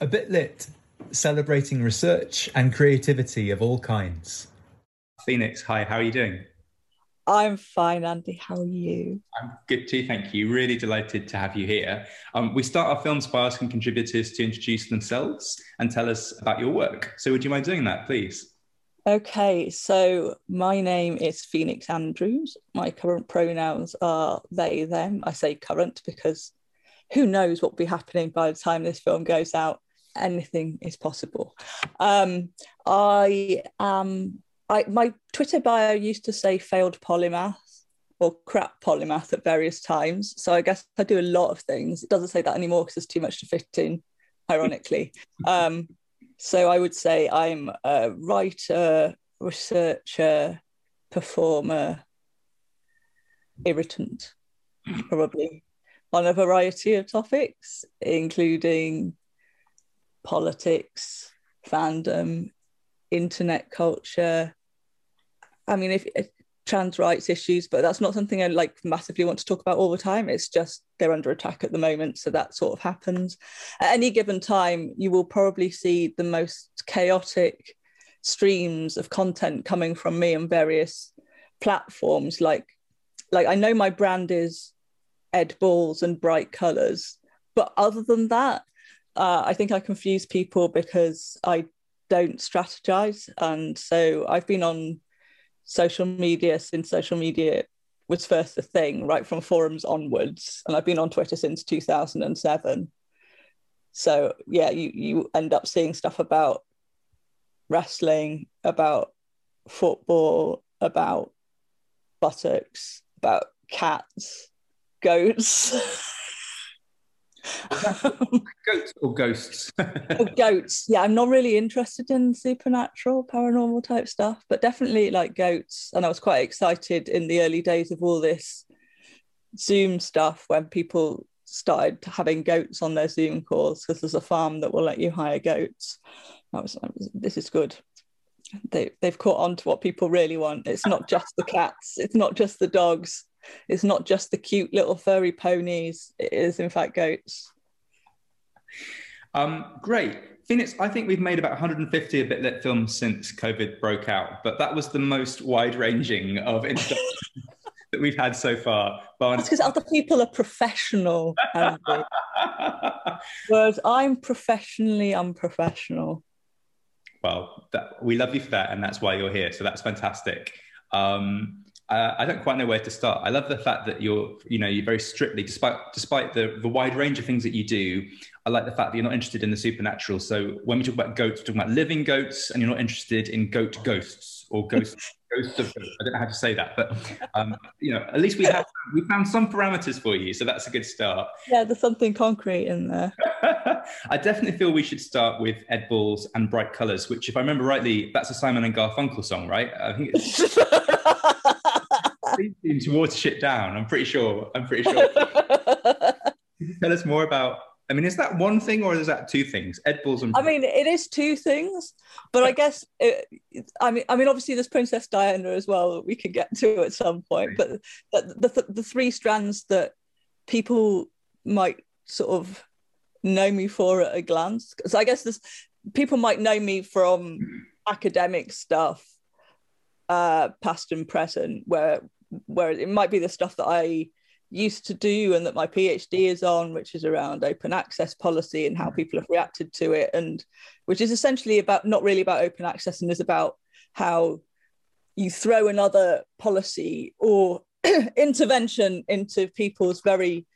A Bit Lit, celebrating research and creativity of all kinds. Phoenix, hi, how are you doing? I'm fine, Andy. How are you? I'm good too, thank you. Really delighted to have you here. Um, we start our films by asking contributors to introduce themselves and tell us about your work. So, would you mind doing that, please? Okay, so my name is Phoenix Andrews. My current pronouns are they, them. I say current because who knows what will be happening by the time this film goes out anything is possible. Um, i am I, my twitter bio used to say failed polymath or crap polymath at various times. So i guess i do a lot of things. It doesn't say that anymore because there's too much to fit in ironically. Um, so i would say i'm a writer researcher performer irritant probably on a variety of topics, including politics, fandom, internet culture. I mean, if, if, trans rights issues, but that's not something I like massively want to talk about all the time. It's just they're under attack at the moment, so that sort of happens. At any given time, you will probably see the most chaotic streams of content coming from me on various platforms. Like, like I know my brand is ed balls and bright colors but other than that uh, i think i confuse people because i don't strategize. And so i've been on social media since social media was first a thing right from forums onwards. And i've been on twitter since 2007 so yeah you you end up seeing stuff about wrestling about football about buttocks about cats goats. goats or ghosts? oh, goats. Yeah, I'm not really interested in supernatural, paranormal type stuff, but definitely like goats. And I was quite excited in the early days of all this Zoom stuff when people started having goats on their Zoom calls because there's a farm that will let you hire goats. I was, I was this is good. They, they've caught on to what people really want. It's not just the cats, it's not just the dogs, it's not just the cute little furry ponies, it is in fact goats. Um, great. Phoenix, I think we've made about 150 a bit lit films since COVID broke out, but that was the most wide ranging of introductions that we've had so far. That's because other people are professional, whereas I'm professionally unprofessional. Well, that, we love you for that, and that's why you're here. So that's fantastic. Um, uh, I don't quite know where to start. I love the fact that you're, you know, you're very strictly, despite despite the the wide range of things that you do. I like the fact that you're not interested in the supernatural. So when we talk about goats, we're talking about living goats, and you're not interested in goat ghosts or ghosts ghosts of goats. I don't know how to say that, but um, you know, at least we have we found some parameters for you, so that's a good start. Yeah, there's something concrete in there. I definitely feel we should start with Ed Balls and Bright Colors, which, if I remember rightly, that's a Simon and Garfunkel song, right? I think it's. to water shit down. I'm pretty sure. I'm pretty sure. tell us more about? I mean, is that one thing or is that two things? Ed Balls and. I mean, it is two things, but I guess it, I mean, I mean, obviously there's Princess Diana as well that we can get to at some point. But the, the the three strands that people might sort of know me for at a glance, because I guess there's people might know me from academic stuff uh, past and present, where where it might be the stuff that I used to do and that my PhD is on, which is around open access policy and how mm. people have reacted to it, and which is essentially about not really about open access and is about how you throw another policy or intervention into people's very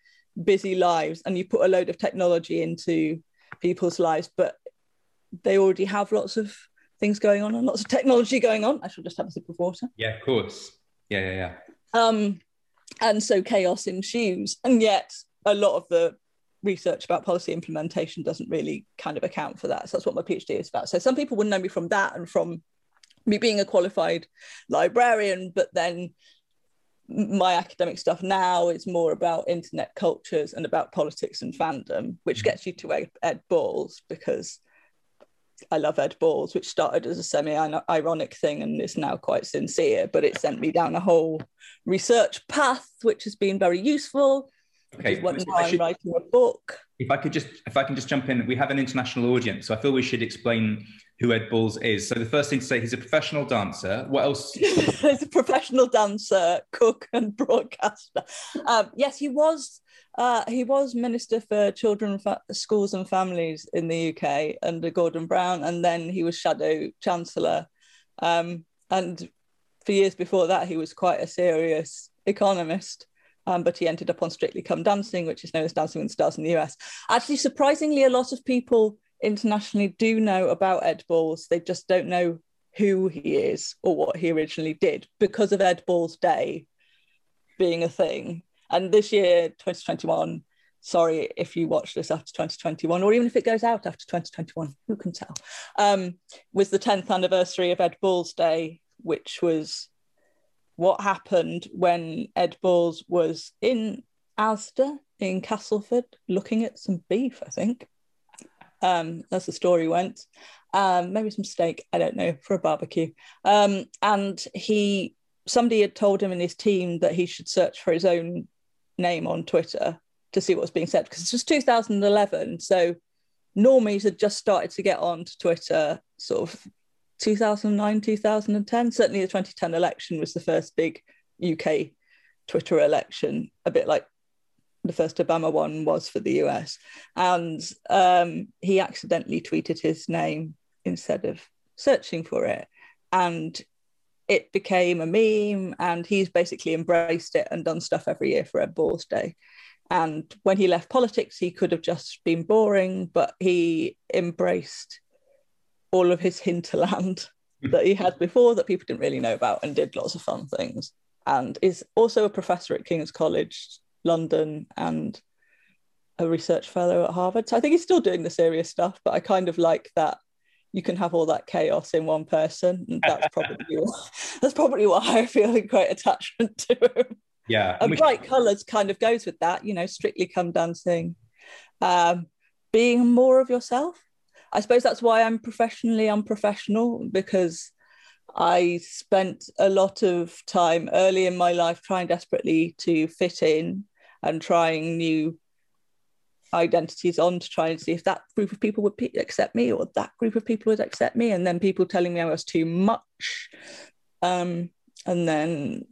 busy lives and you put a load of technology into people's lives, but they already have lots of things going on and lots of technology going on. I should just have a sip of water. Yeah, of course. Yeah, yeah, yeah. Um, and so chaos ensues. And yet, a lot of the research about policy implementation doesn't really kind of account for that. So that's what my PhD is about. So some people would know me from that and from me being a qualified librarian, but then my academic stuff now is more about internet cultures and about politics and fandom, which mm-hmm. gets you to Ed, Ed Balls because I love Ed Balls, which started as a semi ironic thing and is now quite sincere, but it sent me down a whole research path, which has been very useful. Okay, I'm writing a book. If I could just if I can just jump in, we have an international audience, so I feel we should explain who Ed Balls is. So the first thing to say, he's a professional dancer. What else? he's a professional dancer, cook, and broadcaster. Um, yes, he was. Uh, he was minister for children, fa- schools, and families in the UK under Gordon Brown, and then he was shadow chancellor. Um, and for years before that, he was quite a serious economist. Um, but he ended up on Strictly Come Dancing, which is known as Dancing with the Stars in the US. Actually, surprisingly, a lot of people internationally do know about Ed Balls. They just don't know who he is or what he originally did because of Ed Balls Day being a thing. And this year, 2021, sorry if you watch this after 2021, or even if it goes out after 2021, who can tell, um, was the 10th anniversary of Ed Balls Day, which was what happened when Ed Balls was in Asda in Castleford looking at some beef, I think. Um, as the story went. Um, maybe some steak, I don't know, for a barbecue. Um, and he, somebody had told him in his team that he should search for his own name on Twitter to see what was being said because it was 2011. So normies had just started to get on to Twitter sort of 2009, 2010. Certainly, the 2010 election was the first big UK Twitter election, a bit like the first Obama one was for the US. And um, he accidentally tweeted his name instead of searching for it. And it became a meme, and he's basically embraced it and done stuff every year for Ed Balls Day. And when he left politics, he could have just been boring, but he embraced all of his hinterland that he had before that people didn't really know about and did lots of fun things. And is also a professor at King's College London and a research fellow at Harvard. So I think he's still doing the serious stuff, but I kind of like that you can have all that chaos in one person. And that's probably that's probably why I feel a great attachment to him. Yeah. And bright colours kind of goes with that, you know, strictly come dancing. Um, being more of yourself I suppose that's why I'm professionally unprofessional because I spent a lot of time early in my life trying desperately to fit in and trying new identities on to try and see if that group of people would accept me or that group of people would accept me and then people telling me I was too much. Um, and then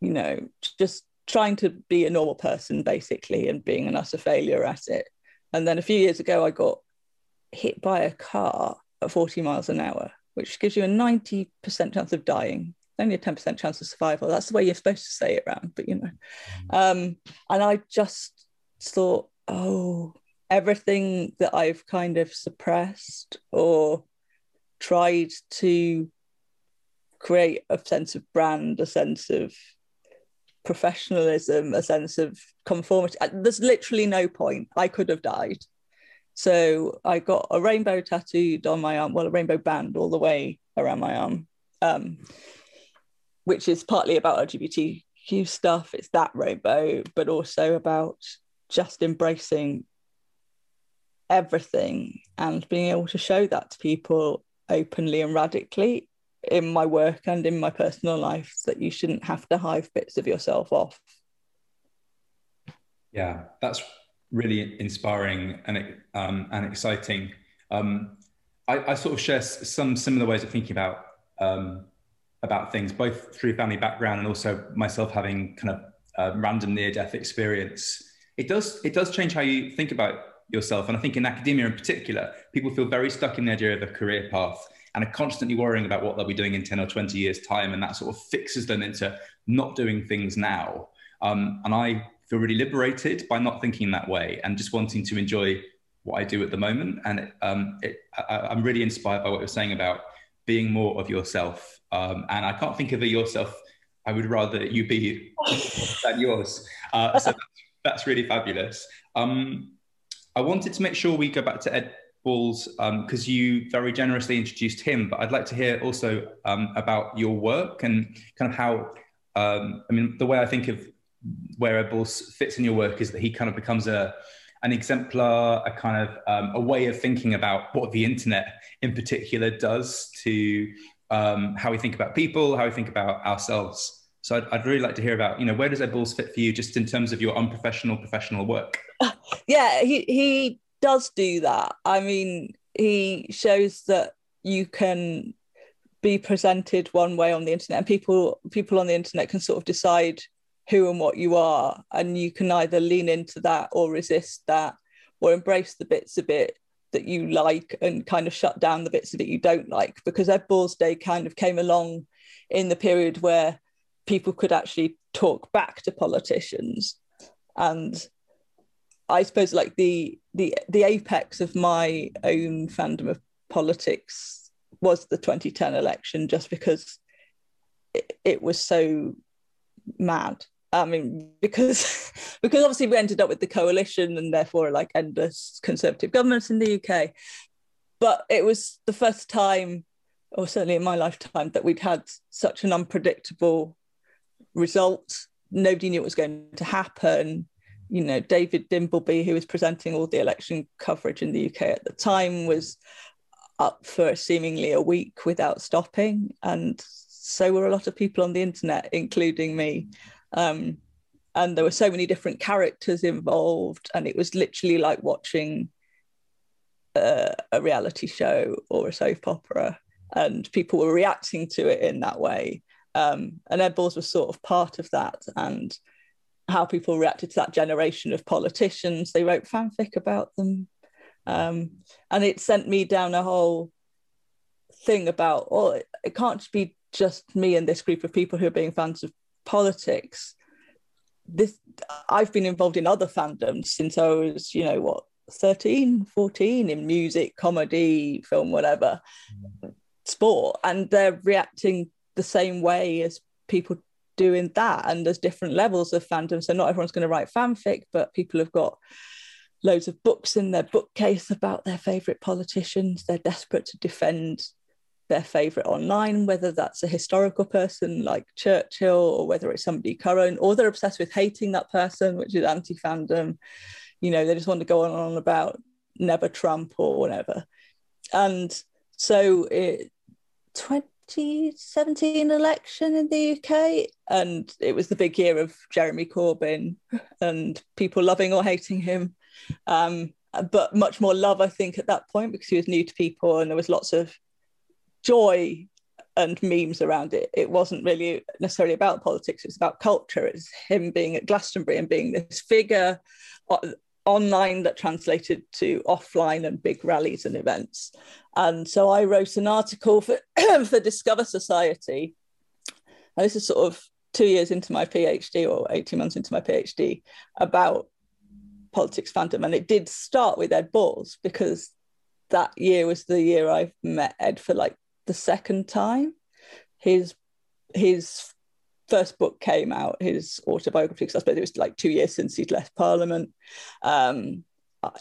you know just trying to be a normal person basically and being an utter failure at it. And then a few years ago I got hit by a car at 40 miles an hour, which gives you a 90% chance of dying, only a 10% chance of survival. That's the way you're supposed to say it around, but you know. Mm. Um, and I just thought, oh, everything that I've kind of suppressed or tried to create a sense of brand, a sense of professionalism, a sense of conformity. There's literally no point. I could have died. So I got a rainbow tattooed on my arm, well, a rainbow band all the way around my arm, um, which is partly about LGBTQ stuff. It's that rainbow, but also about just embracing everything and being able to show that to people openly and radically in my work and in my personal life that you shouldn't have to hive bits of yourself off. Yeah, that's really inspiring and um, and exciting. Um, I, I, sort of share some similar ways of thinking about um, about things, both through family background and also myself having kind of a random near death experience. It does it does change how you think about yourself, and I think in academia in particular, people feel very stuck in the idea of a career path and are constantly worrying about what they'll be doing in 10 or 20 years time and that sort of fixes them into not doing things now um, and i feel really liberated by not thinking that way and just wanting to enjoy what I do at the moment. And it, um, it, I, am really inspired by what you're saying about being more of yourself. Um, and I can't think of a yourself. I would rather you be than yours. Uh, so that's, that's, really fabulous. Um, I wanted to make sure we go back to Ed Balls because um, you very generously introduced him, but I'd like to hear also um, about your work and kind of how. Um, I mean, the way I think of where Balls fits in your work is that he kind of becomes a an exemplar, a kind of um, a way of thinking about what the internet in particular does to um, how we think about people, how we think about ourselves. So I'd, I'd, really like to hear about, you know, where does Ed Balls fit for you just in terms of your unprofessional professional work? Yeah, he, he does do that. I mean, he shows that you can be presented one way on the internet and people people on the internet can sort of decide who and what you are and you can either lean into that or resist that or embrace the bits of it that you like and kind of shut down the bits of it you don't like because Ed Balls Day kind of came along in the period where people could actually talk back to politicians. And I suppose like the the the apex of my own fandom of politics was the 2010 election just because it, it was so mad I mean, because because obviously we ended up with the coalition and therefore like endless conservative governments in the UK. But it was the first time, or certainly in my lifetime, that we'd had such an unpredictable result. Nobody knew what was going to happen. You know, David Dimbleby, who was presenting all the election coverage in the UK at the time, was up for seemingly a week without stopping. And so were a lot of people on the internet, including me. Um, and there were so many different characters involved, and it was literally like watching uh, a reality show or a soap opera, and people were reacting to it in that way. Um, and Ed Balls was sort of part of that, and how people reacted to that generation of politicians. They wrote fanfic about them, um, and it sent me down a whole thing about, oh, it, it can't be just me and this group of people who are being fans of politics this i've been involved in other fandoms since i was you know what 13 14 in music comedy film whatever sport. And they're reacting the same way as people do in that. And there's different levels of fandom. So not everyone's going to write fanfic but people have got loads of books in their bookcase about their favorite politicians. They're desperate to defend their favorite online, whether that's a historical person like Churchill or whether it's somebody current, or they're obsessed with hating that person, which is anti fandom. You know, they just want to go on and on about never Trump or whatever. And so it 2017 election in the UK, and it was the big year of Jeremy Corbyn and people loving or hating him. Um, but much more love, I think, at that point because he was new to people and there was lots of joy and memes around it. It wasn't really necessarily about politics, it's about culture. It's him being at Glastonbury and being this figure online that translated to offline and big rallies and events. And so I wrote an article for, for Discover Society. And this is sort of two years into my PhD or 18 months into my PhD about politics fandom. And it did start with Ed Balls because that year was the year I met Ed for like the second time. His his first book came out, his autobiography, because I suppose it was like two years since he'd left Parliament. Um,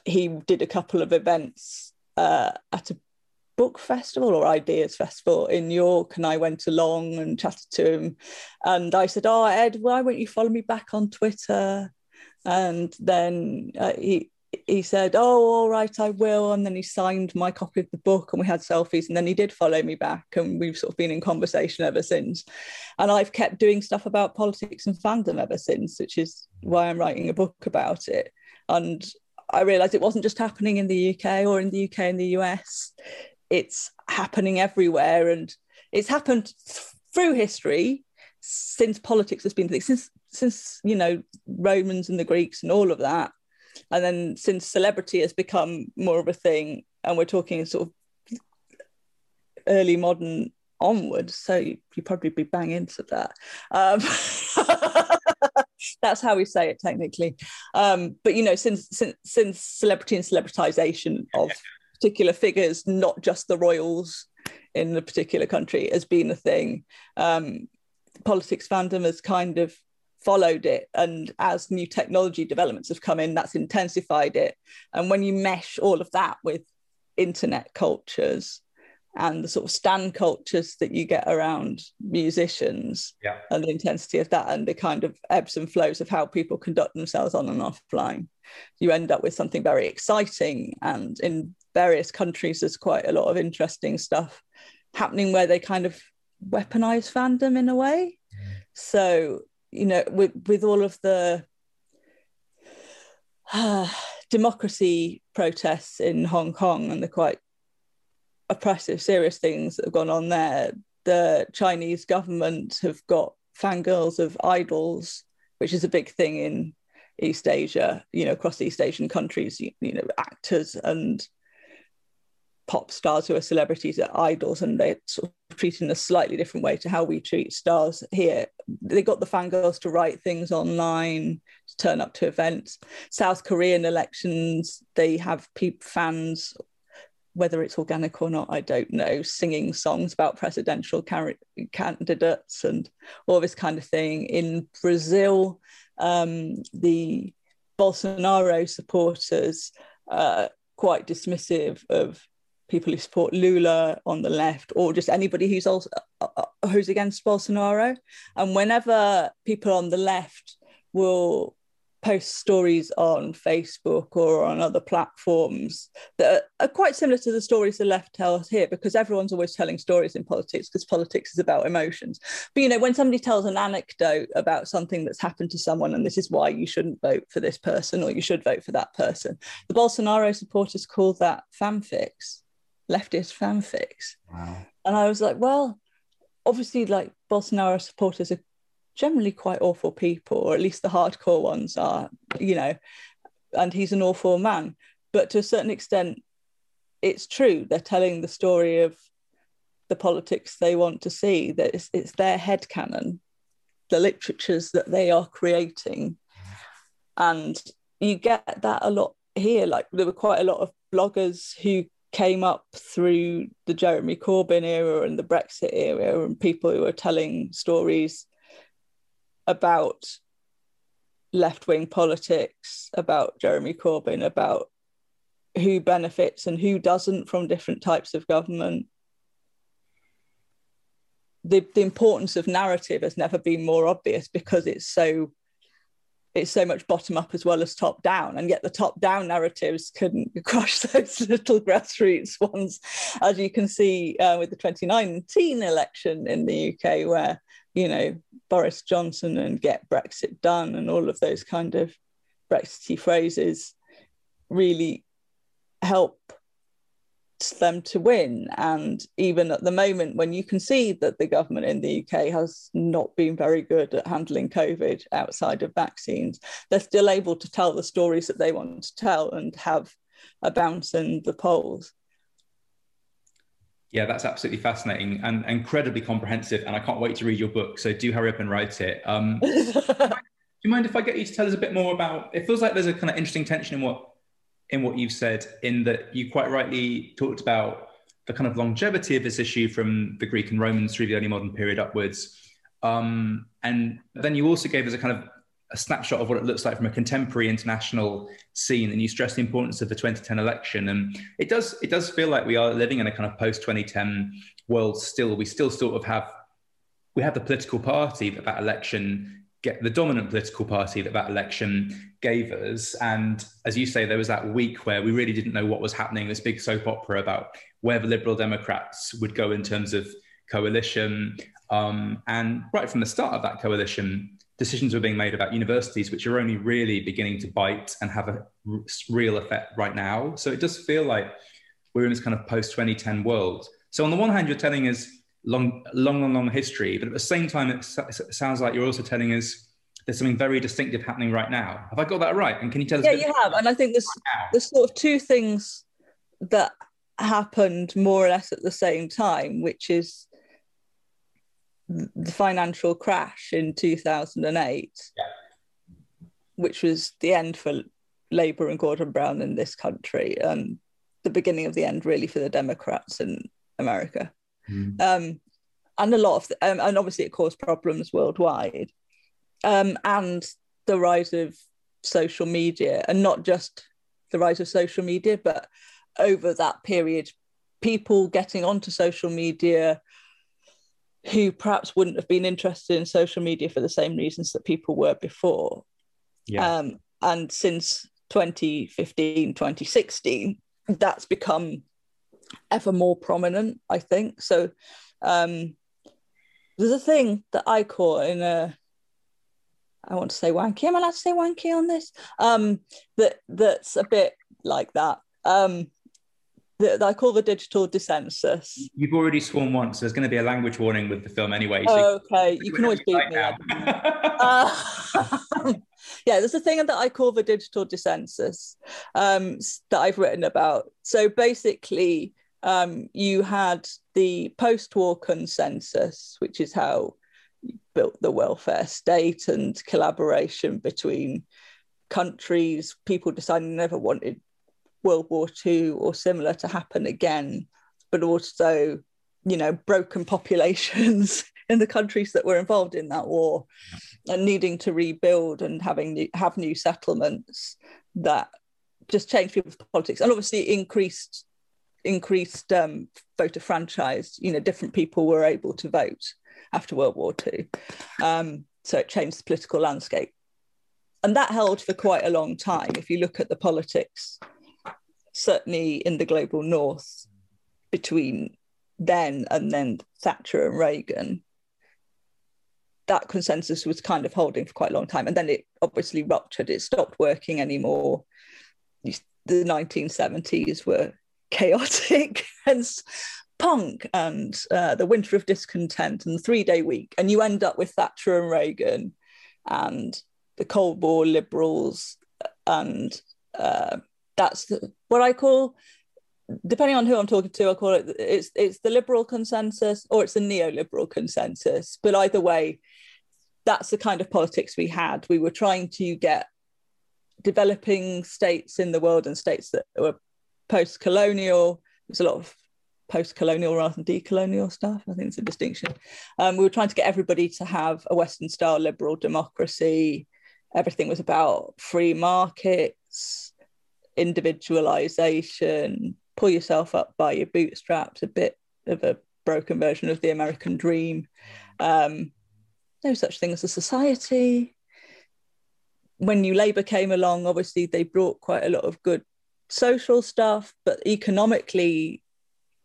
he did a couple of events uh, at a book festival or ideas festival in York, and I went along and chatted to him. And I said, "Oh, Ed, why won't you follow me back on Twitter?" And then uh, he he said, Oh, all right, I will. And then he signed my copy of the book and we had selfies. And then he did follow me back and we've sort of been in conversation ever since. And I've kept doing stuff about politics and fandom ever since, which is why I'm writing a book about it. And I realized it wasn't just happening in the UK or in the UK and the US, it's happening everywhere. And it's happened through history since politics has been since since you know Romans and the Greeks and all of that and then since celebrity has become more of a thing and we're talking sort of early modern onwards so you, probably be bang into that. Um, that's how we say it technically. Um, but you know since, since since celebrity and celebritization of particular figures not just the royals in a particular country has been a thing. Um, politics fandom has kind of followed it. And as new technology developments have come in that's intensified it. And when you mesh all of that with internet cultures and the sort of stan cultures that you get around musicians yeah. and the intensity of that and the kind of ebbs and flows of how people conduct themselves on and offline you end up with something very exciting. And in various countries there's quite a lot of interesting stuff happening where they kind of weaponize fandom in a way. Mm. So, you know, with, with all of the uh, democracy protests in Hong Kong and the quite oppressive, serious things that have gone on there, the Chinese government have got fangirls of idols, which is a big thing in East Asia, you know, across East Asian countries, you, you know, actors and pop stars who are celebrities are idols and they're sort of treated in a slightly different way to how we treat stars here. They got the fangirls to write things online, to turn up to events. South Korean elections, they have people, fans, whether it's organic or not, I don't know, singing songs about presidential candidates and all this kind of thing. In Brazil, um, the Bolsonaro supporters uh, quite dismissive of people who support Lula on the left, or just anybody who's also uh, uh, who's against Bolsonaro. And whenever people on the left will post stories on Facebook or on other platforms that are quite similar to the stories the left tells here, because everyone's always telling stories in politics because politics is about emotions. But you know, when somebody tells an anecdote about something that's happened to someone, and this is why you shouldn't vote for this person or you should vote for that person, the Bolsonaro supporters call that fanfics leftist fanfics. Wow. And I was like, well, obviously, like Bolsonaro supporters are generally quite awful people, or at least the hardcore ones are, you know, and he's an awful man. But to a certain extent, it's true. They're telling the story of the politics they want to see, that it's, it's their head canon, the literatures that they are creating. And you get that a lot here. Like there were quite a lot of bloggers who came up through the Jeremy Corbyn era and the Brexit era, and people who were telling stories about left wing politics, about Jeremy Corbyn, about who benefits and who doesn't from different types of government. The, the importance of narrative has never been more obvious because it's so it's so much bottom up as well as top down and yet the top down narratives couldn't crush those little grassroots ones as you can see uh, with the 2019 election in the uk where you know boris johnson and get brexit done and all of those kind of brexity phrases really help them to win. And even at the moment, when you can see that the government in the UK has not been very good at handling COVID outside of vaccines, they're still able to tell the stories that they want to tell and have a bounce in the polls. Yeah, that's absolutely fascinating and incredibly comprehensive. And I can't wait to read your book. So do hurry up and write it. Um, do you mind if I get you to tell us a bit more about? It feels like there's a kind of interesting tension in what in what you've said, in that you quite rightly talked about the kind of longevity of this issue from the Greek and Romans through the early modern period upwards. Um, and then you also gave us a kind of a snapshot of what it looks like from a contemporary international scene, and you stressed the importance of the 2010 election. And it does it does feel like we are living in a kind of post 2010 world. Still, we still sort of have we have the political party that that election get the dominant political party that that election gave us. And as you say, there was that week where we really didn't know what was happening, this big soap opera about where the Liberal Democrats would go in terms of coalition. Um, and right from the start of that coalition, decisions were being made about universities, which are only really beginning to bite and have a r- real effect right now. So it does feel like we're in this kind of post 2010 world. So on the one hand, you're telling us long, long, long, long history. But at the same time, it, it sounds like you're also telling us there's something very distinctive happening right now. Have I got that right? And can you tell us? Yeah, you have. And I think there's right there's sort of two things that happened more or less at the same time, which is the financial crash in 2008, yeah. which was the end for Labour and Gordon Brown in this country, and the beginning of the end really for the Democrats in America. Mm. Um, and a lot of, um, and obviously it caused problems worldwide. Um, and the rise of social media, and not just the rise of social media, but over that period, people getting onto social media who perhaps wouldn't have been interested in social media for the same reasons that people were before. Yeah. Um, and since 2015, 2016, that's become ever more prominent, I think. So um, there's a thing that I call in a I want to say wanky. Am I allowed to say wanky on this? Um, that that's a bit like that. Um, that I call the digital dissensus. You've already sworn once. There's going to be a language warning with the film anyway. So okay, you can always beat me. uh, yeah, there's a thing that I call the digital dissensus um, that I've written about. So basically, um, you had the post-war consensus, which is how you built the welfare state and collaboration between countries. People deciding they never wanted World War II or similar to happen again, but also, you know, broken populations in the countries that were involved in that war and needing to rebuild and having new, have new settlements that just changed people's politics and obviously increased increased um, voter franchise. You know, different people were able to vote after World War II, um, so it changed the political landscape, and that held for quite a long time. If you look at the politics, certainly in the global north, between then and then Thatcher and Reagan, that consensus was kind of holding for quite a long time. And then it obviously ruptured, it stopped working anymore. The 1970s were chaotic, hence punk and uh, the winter of discontent and the three day week. And you end up with Thatcher and Reagan and the Cold War liberals. And uh, that's the, what I call depending on who I'm talking to, I call it it's it's the liberal consensus or it's the neoliberal consensus. But either way, that's the kind of politics we had. We were trying to get developing states in the world and states that were post-colonial. There's a lot of post-colonial rather than decolonial stuff. I think it's a distinction. Um, we were trying to get everybody to have a Western-style liberal democracy. Everything was about free markets, individualization, pull yourself up by your bootstraps, a bit of a broken version of the American dream. Um, no such thing as a society. When New Labour came along, obviously they brought quite a lot of good social stuff, but economically,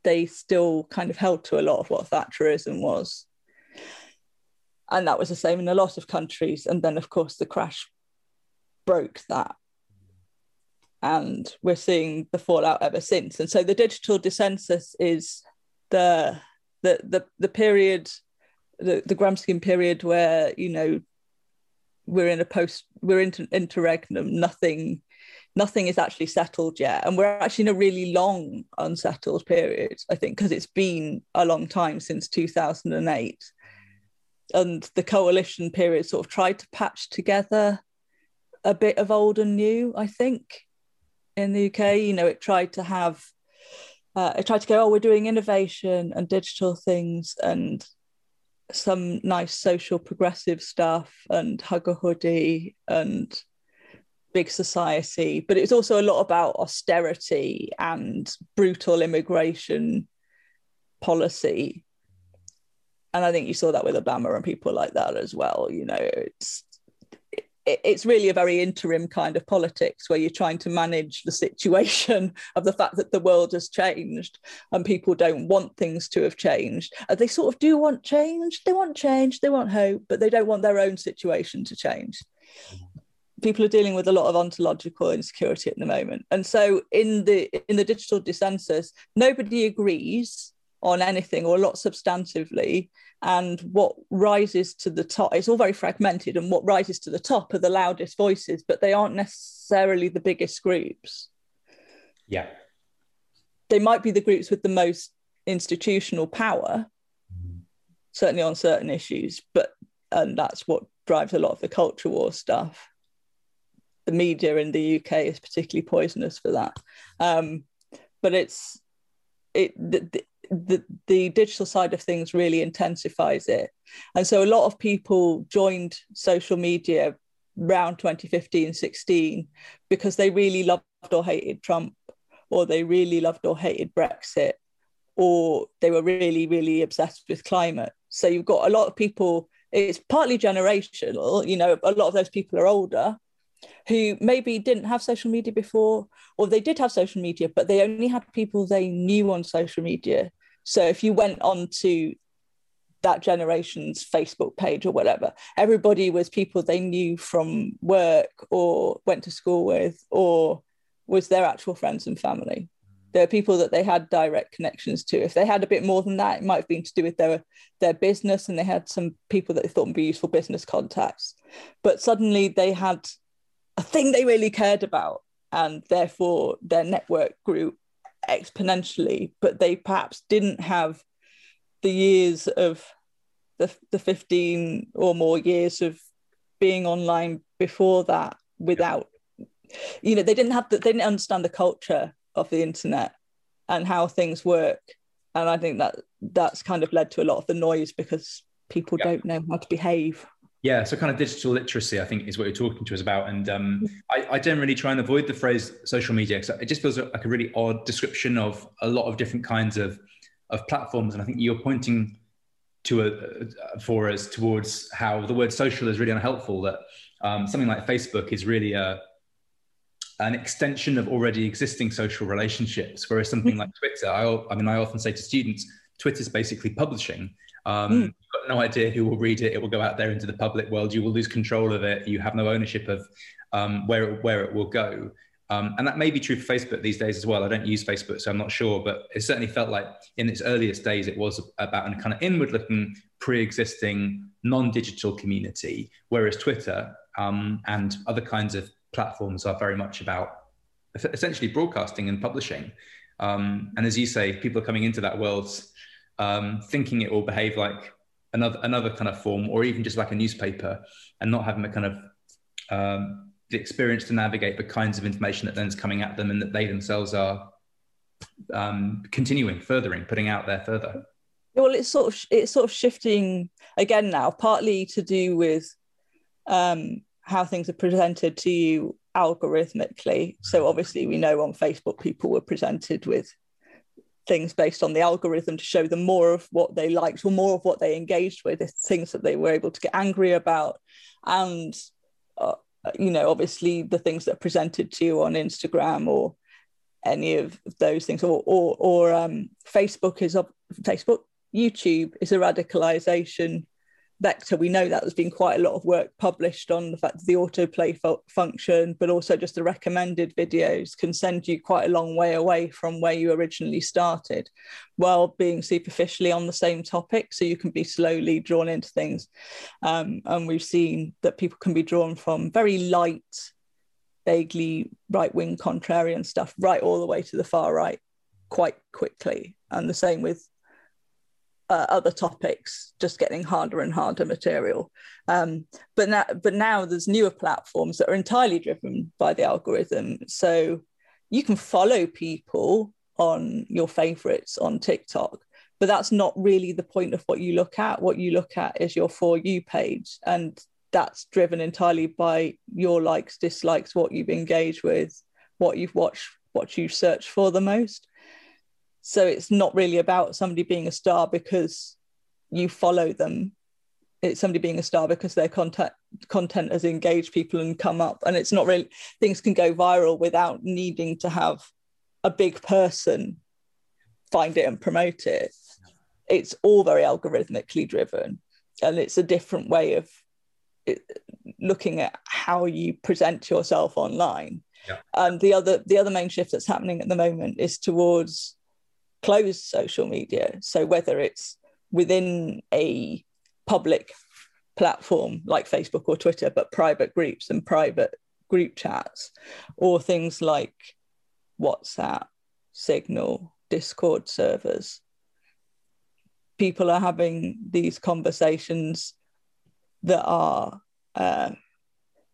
they still kind of held to a lot of what Thatcherism was. And that was the same in a lot of countries. And then, of course, the crash broke that. And we're seeing the fallout ever since. And so the digital dissensus is the the the, the period, the, the Gramscian period where, you know, we're in a post, we're into interregnum, nothing nothing is actually settled yet. And we're actually in a really long unsettled period, I think, because it's been a long time since 2008. And the coalition period sort of tried to patch together a bit of old and new, I think, in the UK. You know, it tried to have, uh, it tried to go, oh, we're doing innovation and digital things and some nice social progressive stuff and hug a hoodie and big society, but it's also a lot about austerity and brutal immigration policy. And I think you saw that with Obama and people like that as well. You know, it's it's really a very interim kind of politics where you're trying to manage the situation of the fact that the world has changed and people don't want things to have changed. Uh, they sort of do want change. They want change. They want hope, but they don't want their own situation to change people are dealing with a lot of ontological insecurity at the moment. And so in the in the digital dissensus nobody agrees on anything or a lot substantively. And what rises to the top it's all very fragmented and what rises to the top are the loudest voices but they aren't necessarily the biggest groups. Yeah. They might be the groups with the most institutional power mm-hmm. certainly on certain issues but and that's what drives a lot of the culture war stuff the media in the UK is particularly poisonous for that. Um, but it's it the, the, the digital side of things really intensifies it, and so a lot of people joined social media around 2015 16 because they really loved or hated Trump, or they really loved or hated Brexit, or they were really really obsessed with climate. So you've got a lot of people. It's partly generational. You know, a lot of those people are older who maybe didn't have social media before, or they did have social media, but they only had people they knew on social media. So if you went on to that generation's Facebook page or whatever. Everybody was people they knew from work or went to school with or was their actual friends and family. There are people that they had direct connections to. If they had a bit more than that, it might have been to do with their their business and they had some people that they thought would be useful business contacts. But suddenly they had a thing they really cared about and therefore their network grew exponentially, but they perhaps didn't have the years of the, the 15 or more years of being online before that without you know they didn't have the, they didn't understand the culture of the internet and how things work and i think that that's kind of led to a lot of the noise because people yeah. don't know how to behave yeah so kind of digital literacy i think is what you're talking to us about. And um, I, I, generally try and avoid the phrase social media because it just feels like a really odd description of a lot of different kinds of of platforms. And i think you're pointing to a, for us towards how the word social is really unhelpful that um, something like facebook is really a an extension of already existing social relationships whereas something like twitter I, I mean i often say to students twitter is basically publishing um, mm. You've got no idea who will read it. It will go out there into the public world. You will lose control of it. You have no ownership of um, where it, where it will go. Um, and that may be true for Facebook these days as well. I don't use Facebook, so I'm not sure, but it certainly felt like in its earliest days, it was about a kind of inward looking, pre existing, non digital community, whereas Twitter um, and other kinds of platforms are very much about essentially broadcasting and publishing. Um, and as you say, people are coming into that world um, thinking it will behave like another another kind of form, or even just like a newspaper, and not having the kind of um, the experience to navigate the kinds of information that then is coming at them, and that they themselves are um, continuing, furthering, putting out there further. Well, it's sort of it's sort of shifting again now, partly to do with um, how things are presented to you algorithmically. So obviously, we know on Facebook people were presented with things based on the algorithm to show them more of what they liked or more of what they engaged with, things that they were able to get angry about. And, uh, you know, obviously the things that are presented to you on Instagram or any of those things, or, or, or um, Facebook is Facebook, YouTube is a radicalization vector we know that there's been quite a lot of work published on the fact that the autoplay fu- function but also just the recommended videos can send you quite a long way away from where you originally started while being superficially on the same topic so you can be slowly drawn into things. Um, and we've seen that people can be drawn from very light vaguely right-wing contrarian stuff right all the way to the far right quite quickly. And the same with uh, other topics just getting harder and harder material. Um, but now but now there's newer platforms that are entirely driven by the algorithm. So you can follow people on your favorites on tiktok but that's not really the point of what you look at. What you look at is your for you page and that's driven entirely by your likes dislikes what you've engaged with what you've watched what you search for the most so it's not really about somebody being a star because you follow them. It's somebody being a star because their content content has engaged people and come up. And it's not really things can go viral without needing to have a big person find it and promote it. It's all very algorithmically driven, and it's a different way of it, looking at how you present yourself online. Yeah. And the other the other main shift that's happening at the moment is towards closed social media. So whether it's within a public platform like Facebook or Twitter, but private groups and private group chats, or things like WhatsApp, Signal, Discord servers. People are having these conversations that are uh,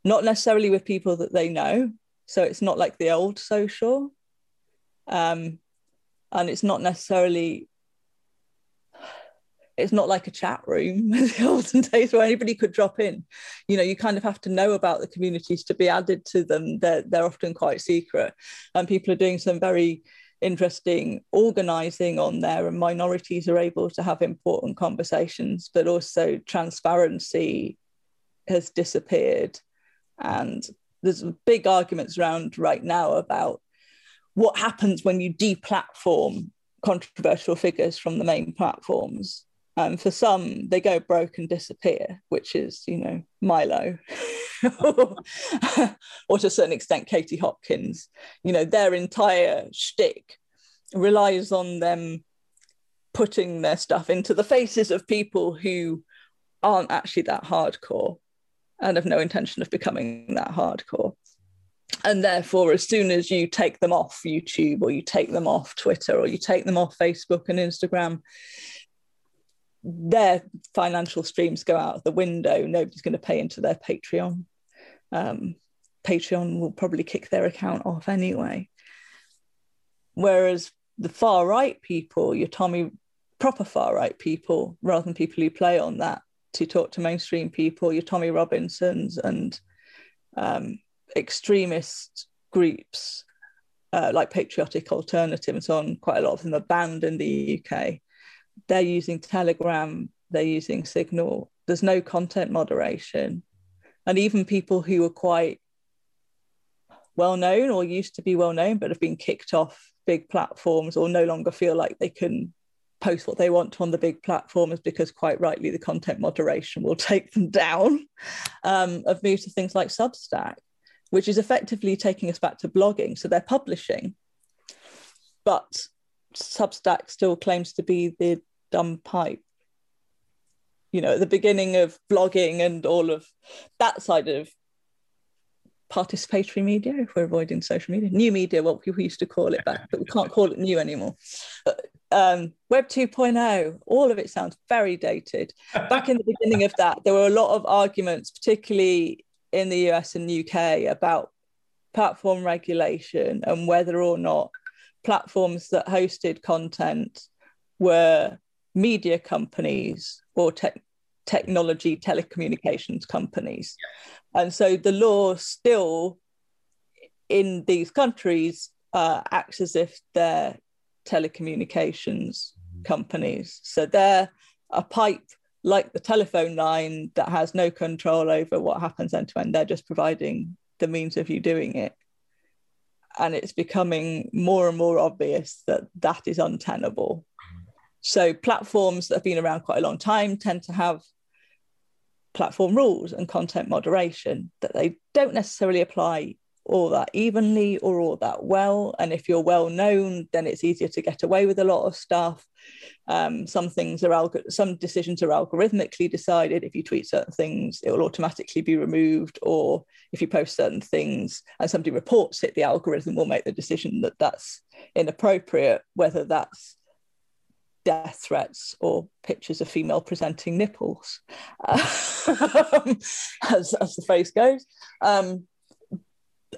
not necessarily with people that they know. So it's not like the old social. Um, and it's not necessarily it's not like a chat room in the olden days where anybody could drop in. You know, you kind of have to know about the communities to be added to them. They're, they're often quite secret. And people are doing some very interesting organizing on there, and minorities are able to have important conversations, but also transparency has disappeared. And there's big arguments around right now about what happens when you deplatform controversial figures from the main platforms And for some, they go broke and disappear, which is, you know, Milo, or to a certain extent, Katie Hopkins. You know, their entire shtick relies on them putting their stuff into the faces of people who aren't actually that hardcore and have no intention of becoming that hardcore. And therefore, as soon as you take them off YouTube or you take them off Twitter or you take them off Facebook and Instagram, their financial streams go out the window. Nobody's going to pay into their Patreon. Um, Patreon will probably kick their account off anyway. Whereas the far right people, your Tommy, proper far right people, rather than people who play on that to talk to mainstream people, your Tommy Robinsons and um, extremist groups uh, like Patriotic Alternative and so on, quite a lot of them are banned in the UK. They're using Telegram, they're using Signal. There's no content moderation. And even people who are quite well known or used to be well known but have been kicked off big platforms or no longer feel like they can post what they want on the big platforms because quite rightly the content moderation will take them down um, have moved to things like substack which is effectively taking us back to blogging. So they're publishing but substack still claims to be the dumb pipe. You know at the beginning of blogging and all of that side of participatory media if we're avoiding social media new media what people used to call it back but we can't call it new anymore. Um, web 2.0 all of it sounds very dated. Back in the beginning of that there were a lot of arguments particularly in the us and uk about platform regulation and whether or not platforms that hosted content were media companies or te- technology telecommunications companies. And so the law still in these countries uh, acts as if they're telecommunications companies. So they're a pipe like the telephone line that has no control over what happens end to end. They're just providing the means of you doing it. And it's becoming more and more obvious that that is untenable. So platforms that have been around quite a long time tend to have platform rules and content moderation that they don't necessarily apply all that evenly or all that well. And if you're well known, then it's easier to get away with a lot of stuff. Um, some things are some decisions are algorithmically decided. If you tweet certain things, it will automatically be removed. Or if you post certain things and somebody reports it, the algorithm will make the decision that that's inappropriate, whether that's death threats or pictures of female presenting nipples, um, as, as the phrase goes. Um,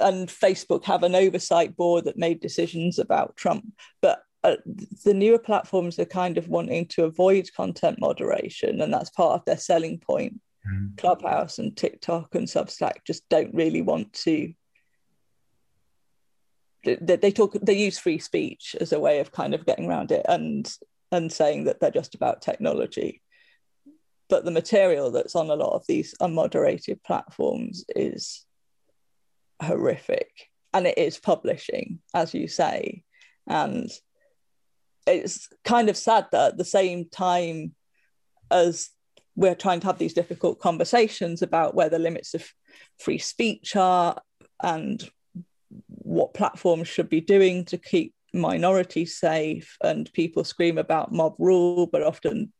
and Facebook have an oversight board that made decisions about Trump. But uh, the newer platforms are kind of wanting to avoid content moderation, and that's part of their selling point. Mm. Clubhouse and TikTok and Substack just don't really want to. They, they talk. They use free speech as a way of kind of getting around it, and and saying that they're just about technology. But the material that's on a lot of these unmoderated platforms is horrific. And it is publishing, as you say. And it's kind of sad that at the same time as we're trying to have these difficult conversations about where the limits of free speech are and what platforms should be doing to keep minorities safe and people scream about mob rule but often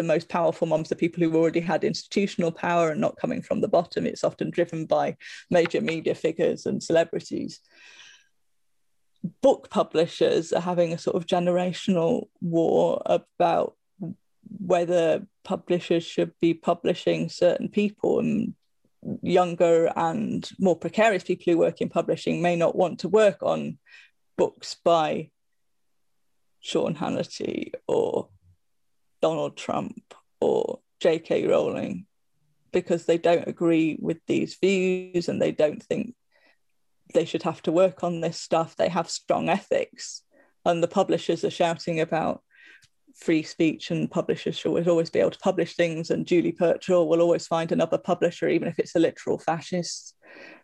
the most powerful moms are people who already had institutional power and not coming from the bottom. It's often driven by major media figures and celebrities. Book publishers are having a sort of generational war about whether publishers should be publishing certain people and younger and more precarious people who work in publishing may not want to work on books by Sean Hannity or Donald Trump or J.K. Rowling because they don't agree with these views and they don't think they should have to work on this stuff. They have strong ethics, and the publishers are shouting about free speech and publishers should always be able to publish things. And Julie Burchill will always find another publisher, even if it's a literal fascist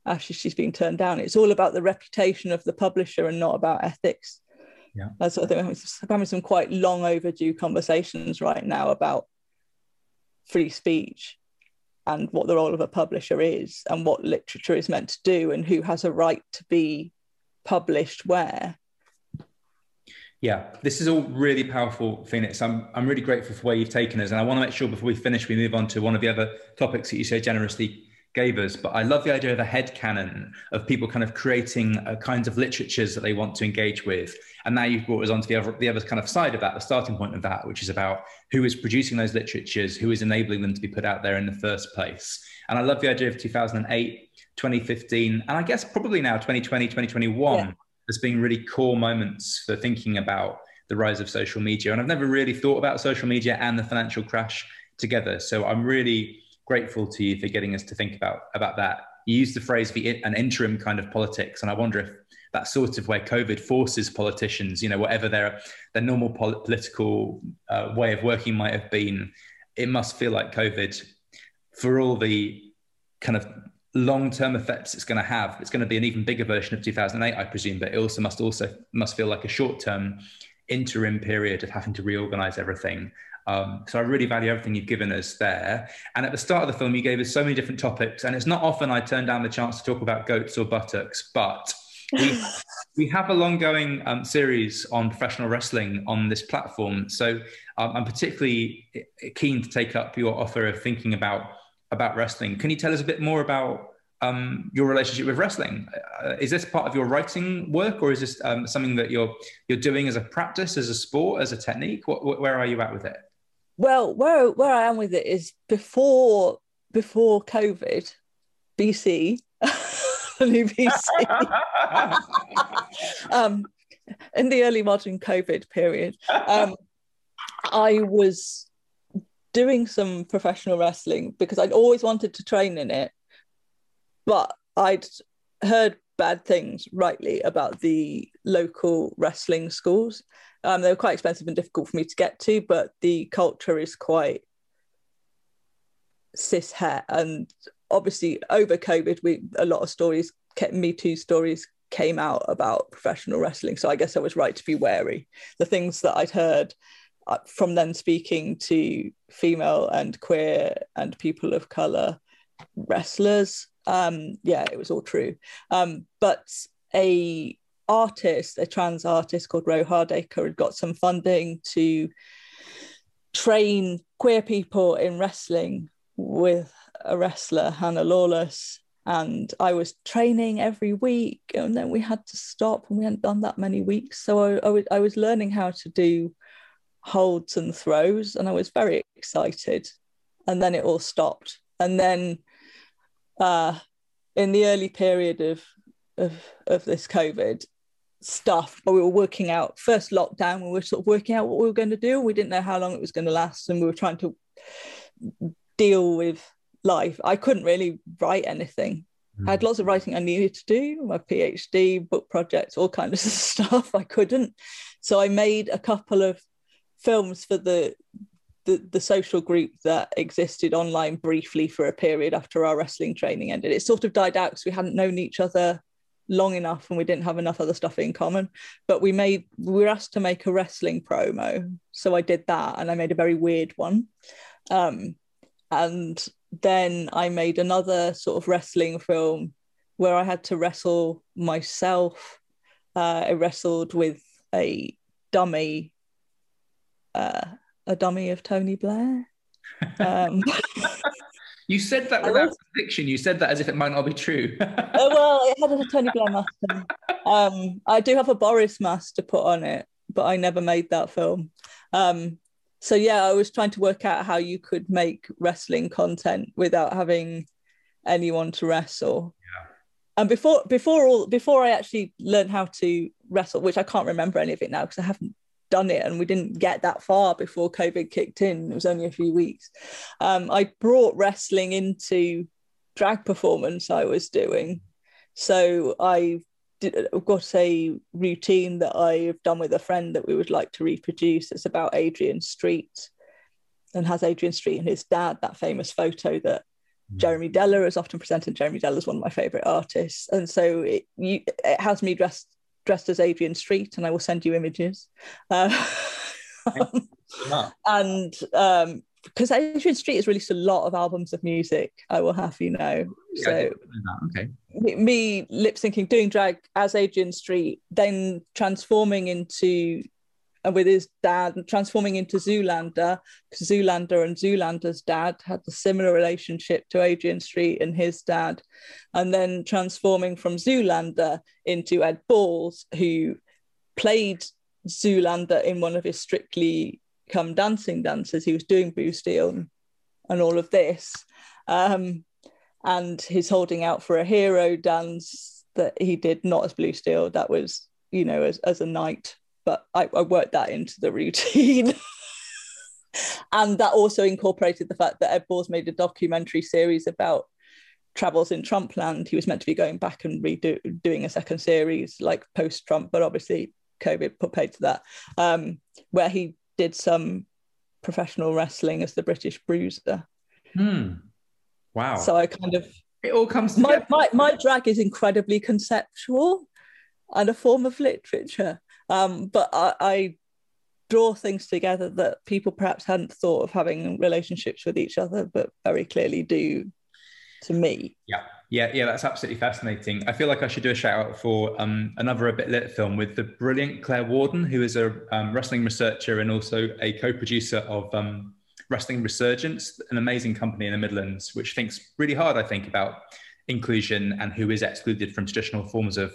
after she's been turned down. It's all about the reputation of the publisher and not about ethics. Yeah. That's what I think we're having some quite long overdue conversations right now about free speech and what the role of a publisher is and what literature is meant to do and who has a right to be published where. Yeah, this is all really powerful, Phoenix. I'm, I'm really grateful for where you've taken us. And I want to make sure before we finish, we move on to one of the other topics that you so generously gave us. But I love the idea of a head canon of people kind of creating uh, kinds of literatures that they want to engage with. And now you've brought us on to the other, the other kind of side of that, the starting point of that, which is about who is producing those literatures, who is enabling them to be put out there in the first place. And I love the idea of 2008, 2015, and I guess probably now 2020, 2021 yeah. as being really core moments for thinking about the rise of social media. And I've never really thought about social media and the financial crash together. So I'm really grateful to you for getting us to think about about that. You used the phrase the, an interim kind of politics, and I wonder if that's sort of where COVID forces politicians, you know, whatever their their normal pol- political uh, way of working might have been, it must feel like COVID, for all the kind of long term effects it's going to have. It's going to be an even bigger version of 2008, I presume, but it also must also must feel like a short term interim period of having to reorganize everything um, so I really value everything you've given us there. And at the start of the film, you gave us so many different topics, and it's not often I turn down the chance to talk about goats or buttocks, but we, we have a long going um, series on professional wrestling on this platform. So um, I'm particularly keen to take up your offer of thinking about about wrestling. Can you tell us a bit more about um, your relationship with wrestling? Uh, is this part of your writing work, or is this um, something that you're you're doing as a practice, as a sport, as a technique? What, where are you at with it? Well, where where I am with it is before before COVID, BC, new BC. um, in the early modern COVID period, um, I was doing some professional wrestling because I'd always wanted to train in it, but I'd heard bad things rightly about the local wrestling schools um, they were quite expensive and difficult for me to get to, but the culture is quite cis het. And obviously, over COVID, we a lot of stories, Me Too stories, came out about professional wrestling. So I guess I was right to be wary. The things that I'd heard uh, from then speaking to female and queer and people of color wrestlers, um, yeah, it was all true. Um, but a artist, a trans artist called Ro Hardacre, had got some funding to train queer people in wrestling with a wrestler, Hannah Lawless. And I was training every week, and then we had to stop, and we hadn't done that many weeks. So I, was learning how to do holds and throws, and I was very excited. And then it all stopped. And then uh, in the early period of of, of this COVID, stuff but we were working out first lockdown we were sort of working out what we were going to do we didn't know how long it was going to last and we were trying to deal with life i couldn't really write anything mm. i had lots of writing i needed to do my phd book projects all kinds of stuff i couldn't so i made a couple of films for the the, the social group that existed online briefly for a period after our wrestling training ended. It sort of died out because we hadn't known each other long enough and we didn't have enough other stuff in common. But we made we were asked to make a wrestling promo. So i did that and i made a very weird one. Um, and then i made another sort of wrestling film where i had to wrestle myself. Uh, i wrestled with a dummy uh, a dummy of tony blair. Um, You said that without was... conviction. You said that as if it might not be true. uh, well, it had a Tony Blair mask. Um, I do have a Boris mask to put on it, but I never made that film. Um, so yeah, I was trying to work out how you could make wrestling content without having anyone to wrestle. Yeah. And before before all before I actually learned how to wrestle, which I can't remember any of it now because I haven't done it and we didn't get that far before covid kicked in. It was only a few weeks. Um, i brought wrestling into drag performance i was doing. So i did, i've got a routine that i've done with a friend that we would like to reproduce. It's about adrian street and has adrian street and his dad that famous photo that mm. Jeremy Deller is often presented. Jeremy Deller is one of my favorite artists, and so it you, it has me dressed dressed as Adrian Street, and I will send you images. Uh, and um, because Adrian Street has released a lot of albums of music, I will have you know. So okay. Me lip syncing, doing drag as Adrian Street, then transforming into and with his dad transforming into Zoolander, because Zoolander and Zoolander's dad had a similar relationship to Adrian Street and his dad, and then transforming from Zoolander into Ed Balls, who played Zoolander in one of his Strictly Come Dancing dances. He was doing Blue Steel and, all of this. Um, and he's holding out for a hero dance that he did not as Blue Steel, that was, you know, as, as a knight but I, I worked that into the routine. and that also incorporated the fact that Ed Balls made a documentary series about travels in Trumpland. He was meant to be going back and redo doing a second series like post Trump, but obviously COVID put paid to that, um, where he did some professional wrestling as the British Bruiser. Hmm. Wow. So I kind of it all comes my, my my drag is incredibly conceptual and a form of literature. Um, but I, I draw things together that people perhaps hadn't thought of having relationships with each other, but very clearly do to me. Yeah, yeah, yeah. That's absolutely fascinating. I feel like I should do a shout out for um, another a bit lit film with the brilliant Claire Warden, who is a um, wrestling researcher and also a co-producer of um, Wrestling Resurgence, an amazing company in the Midlands, which thinks really hard, I think, about inclusion and who is excluded from traditional forms of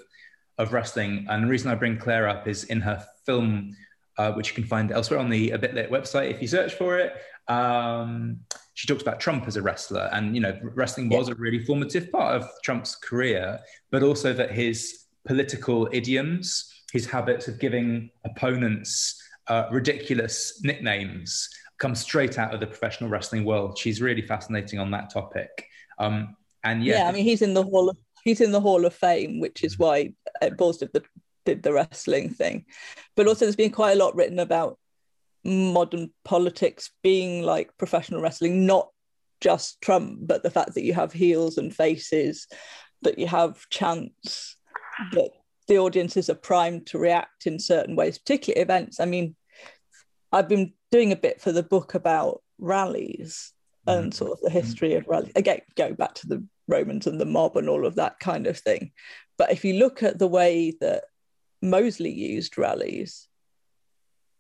of wrestling. And the reason I bring Claire up is in her film, uh, which you can find elsewhere on the A Bit Lit website if you search for it. Um, she talks about Trump as a wrestler, and you know, wrestling was yeah. a really formative part of Trump's career, but also that his political idioms, his habits of giving opponents uh, ridiculous nicknames, come straight out of the professional wrestling world. She's really fascinating on that topic. Um, and yeah, yeah, I mean, he's in the Hall of he's in the Hall of Fame, which is why Balls did the did the wrestling thing. But also, there's been quite a lot written about modern politics being like professional wrestling, not just Trump, but the fact that you have heels and faces, that you have chants, that the audiences are primed to react in certain ways, particularly events. I mean, I've been doing a bit for the book about rallies and mm-hmm. sort of the history of rallies. Again, going back to the Romans and the mob and all of that kind of thing. But if you look at the way that Mosley used rallies,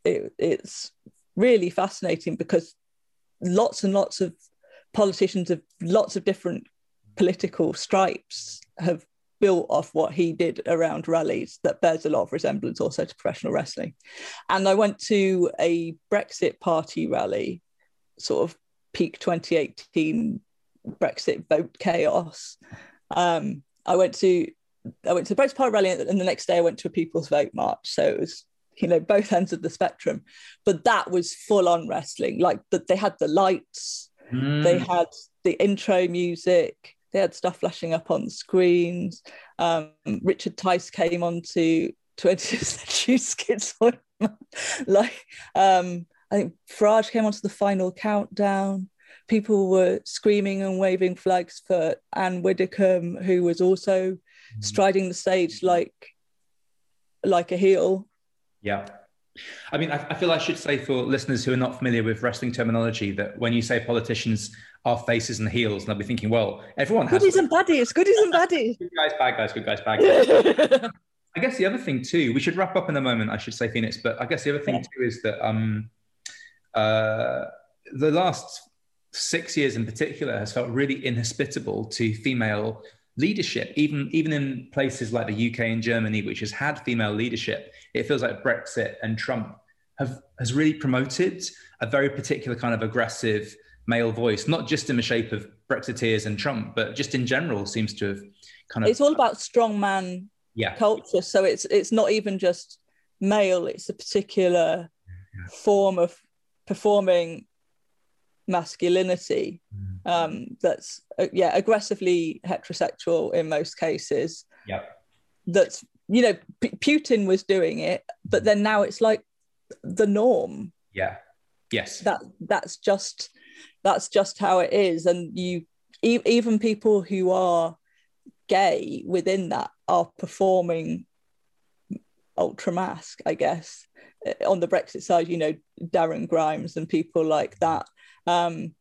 it, it's really fascinating because lots and lots of politicians of lots of different political stripes have built off what he did around rallies that bears a lot of resemblance also to professional wrestling. And I went to a Brexit party rally, sort of peak 2018 Brexit vote chaos. Um, I went to I went to the Brexit Party rally, and the next day I went to a People's Vote march. So it was you know both ends of the spectrum, but that was full on wrestling. Like that, they had the lights, mm. they had the intro music, they had stuff flashing up on screens. Um, Richard Tice came on to 20th Century Schizoid. like um, I think Farage came onto the final countdown people were screaming and waving flags for Ann Widdecombe, who was also mm. striding the stage like like a heel. Yeah. I mean, I, I, feel I should say for listeners who are not familiar with wrestling terminology that when you say politicians are faces and heels, and they'll be thinking, well, everyone has goodies and baddies, goodies and baddies. good guys, bad guys, good guys, bad guys. I guess the other thing too, we should wrap up in a moment. I should say Phoenix, but I guess the other thing yeah. too is that um, uh, the last six years in particular has felt really inhospitable to female leadership, even even in places like the UK and Germany, which has had female leadership. It feels like Brexit and Trump have has really promoted a very particular kind of aggressive male voice, not just in the shape of Brexiteers and Trump, but just in general seems to have kind of. It's all about strongman yeah. culture. So it's it's not even just male; it's a particular yeah. form of performing masculinity mm. um, that's uh, yeah aggressively heterosexual in most cases. Yeah that's you know P- putin was doing it but then now it's like the norm. Yeah. Yes. That that's just that's just how it is. And you e- even people who are gay within that are performing ultra mask, I guess. On the Brexit side, you know, Darren Grimes and people like that, um,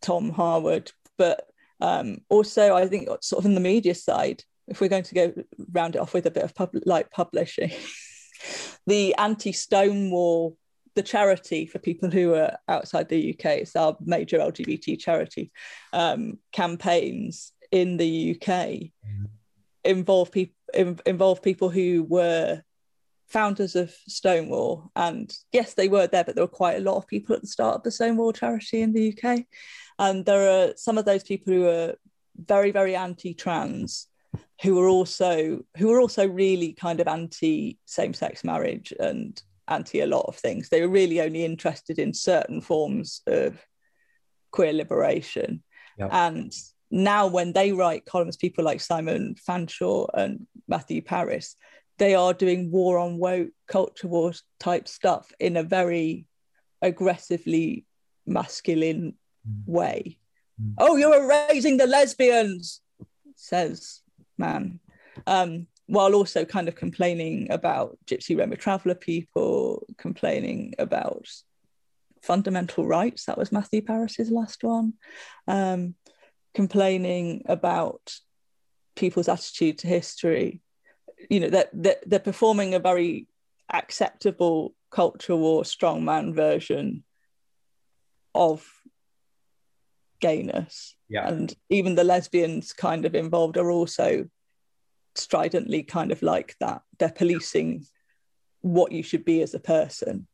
Tom Harwood, but um, also I think sort of in the media side, if we're going to go round it off with a bit of pub- like publishing, the anti-Stonewall, the charity for people who are outside the UK, it's our major LGBT charity um, campaigns in the UK mm-hmm. involve people involve people who were founders of Stonewall. And yes, they were there, but there were quite a lot of people at the start of the Stonewall charity in the UK. And um, there are some of those people who are very, very anti-trans, who are also who are also really kind of anti same-sex marriage and anti a lot of things. They were really only interested in certain forms of queer liberation. Yep. And now when they write columns, people like Simon Fanshawe and Matthew Parris, they are doing war on woke culture war type stuff in a very aggressively masculine mm. way. Mm. Oh, you're erasing the lesbians, says man. Um, while also kind of complaining about Gypsy Roma traveller people, complaining about fundamental rights. That was Matthew Parris's last one. Um, complaining about people's attitude to history you know that they're, they're, performing a very acceptable culture war strongman version of gayness. Yeah. and even the lesbians kind of involved are also stridently kind of like that. They're policing what you should be as a person.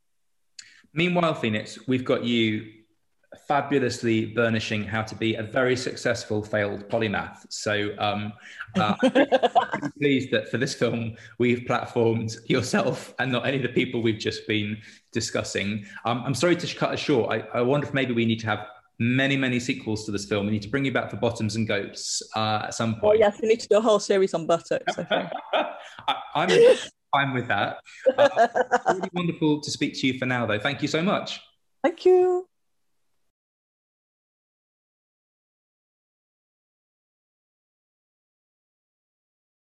Meanwhile phoenix we've got you fabulously burnishing how to be a very successful failed polymath. So um, uh, I'm pleased that for this film we've platformed yourself and not any of the people we've just been discussing. Um, I'm sorry to cut it short. I, I, wonder if maybe we need to have many, many sequels to this film. We need to bring you back for Bottoms and Goats uh, at some point. Oh, yes, we need to do a whole series on buttocks. I am fine with that. Uh, really wonderful to speak to you for now, though. Thank you so much. Thank you.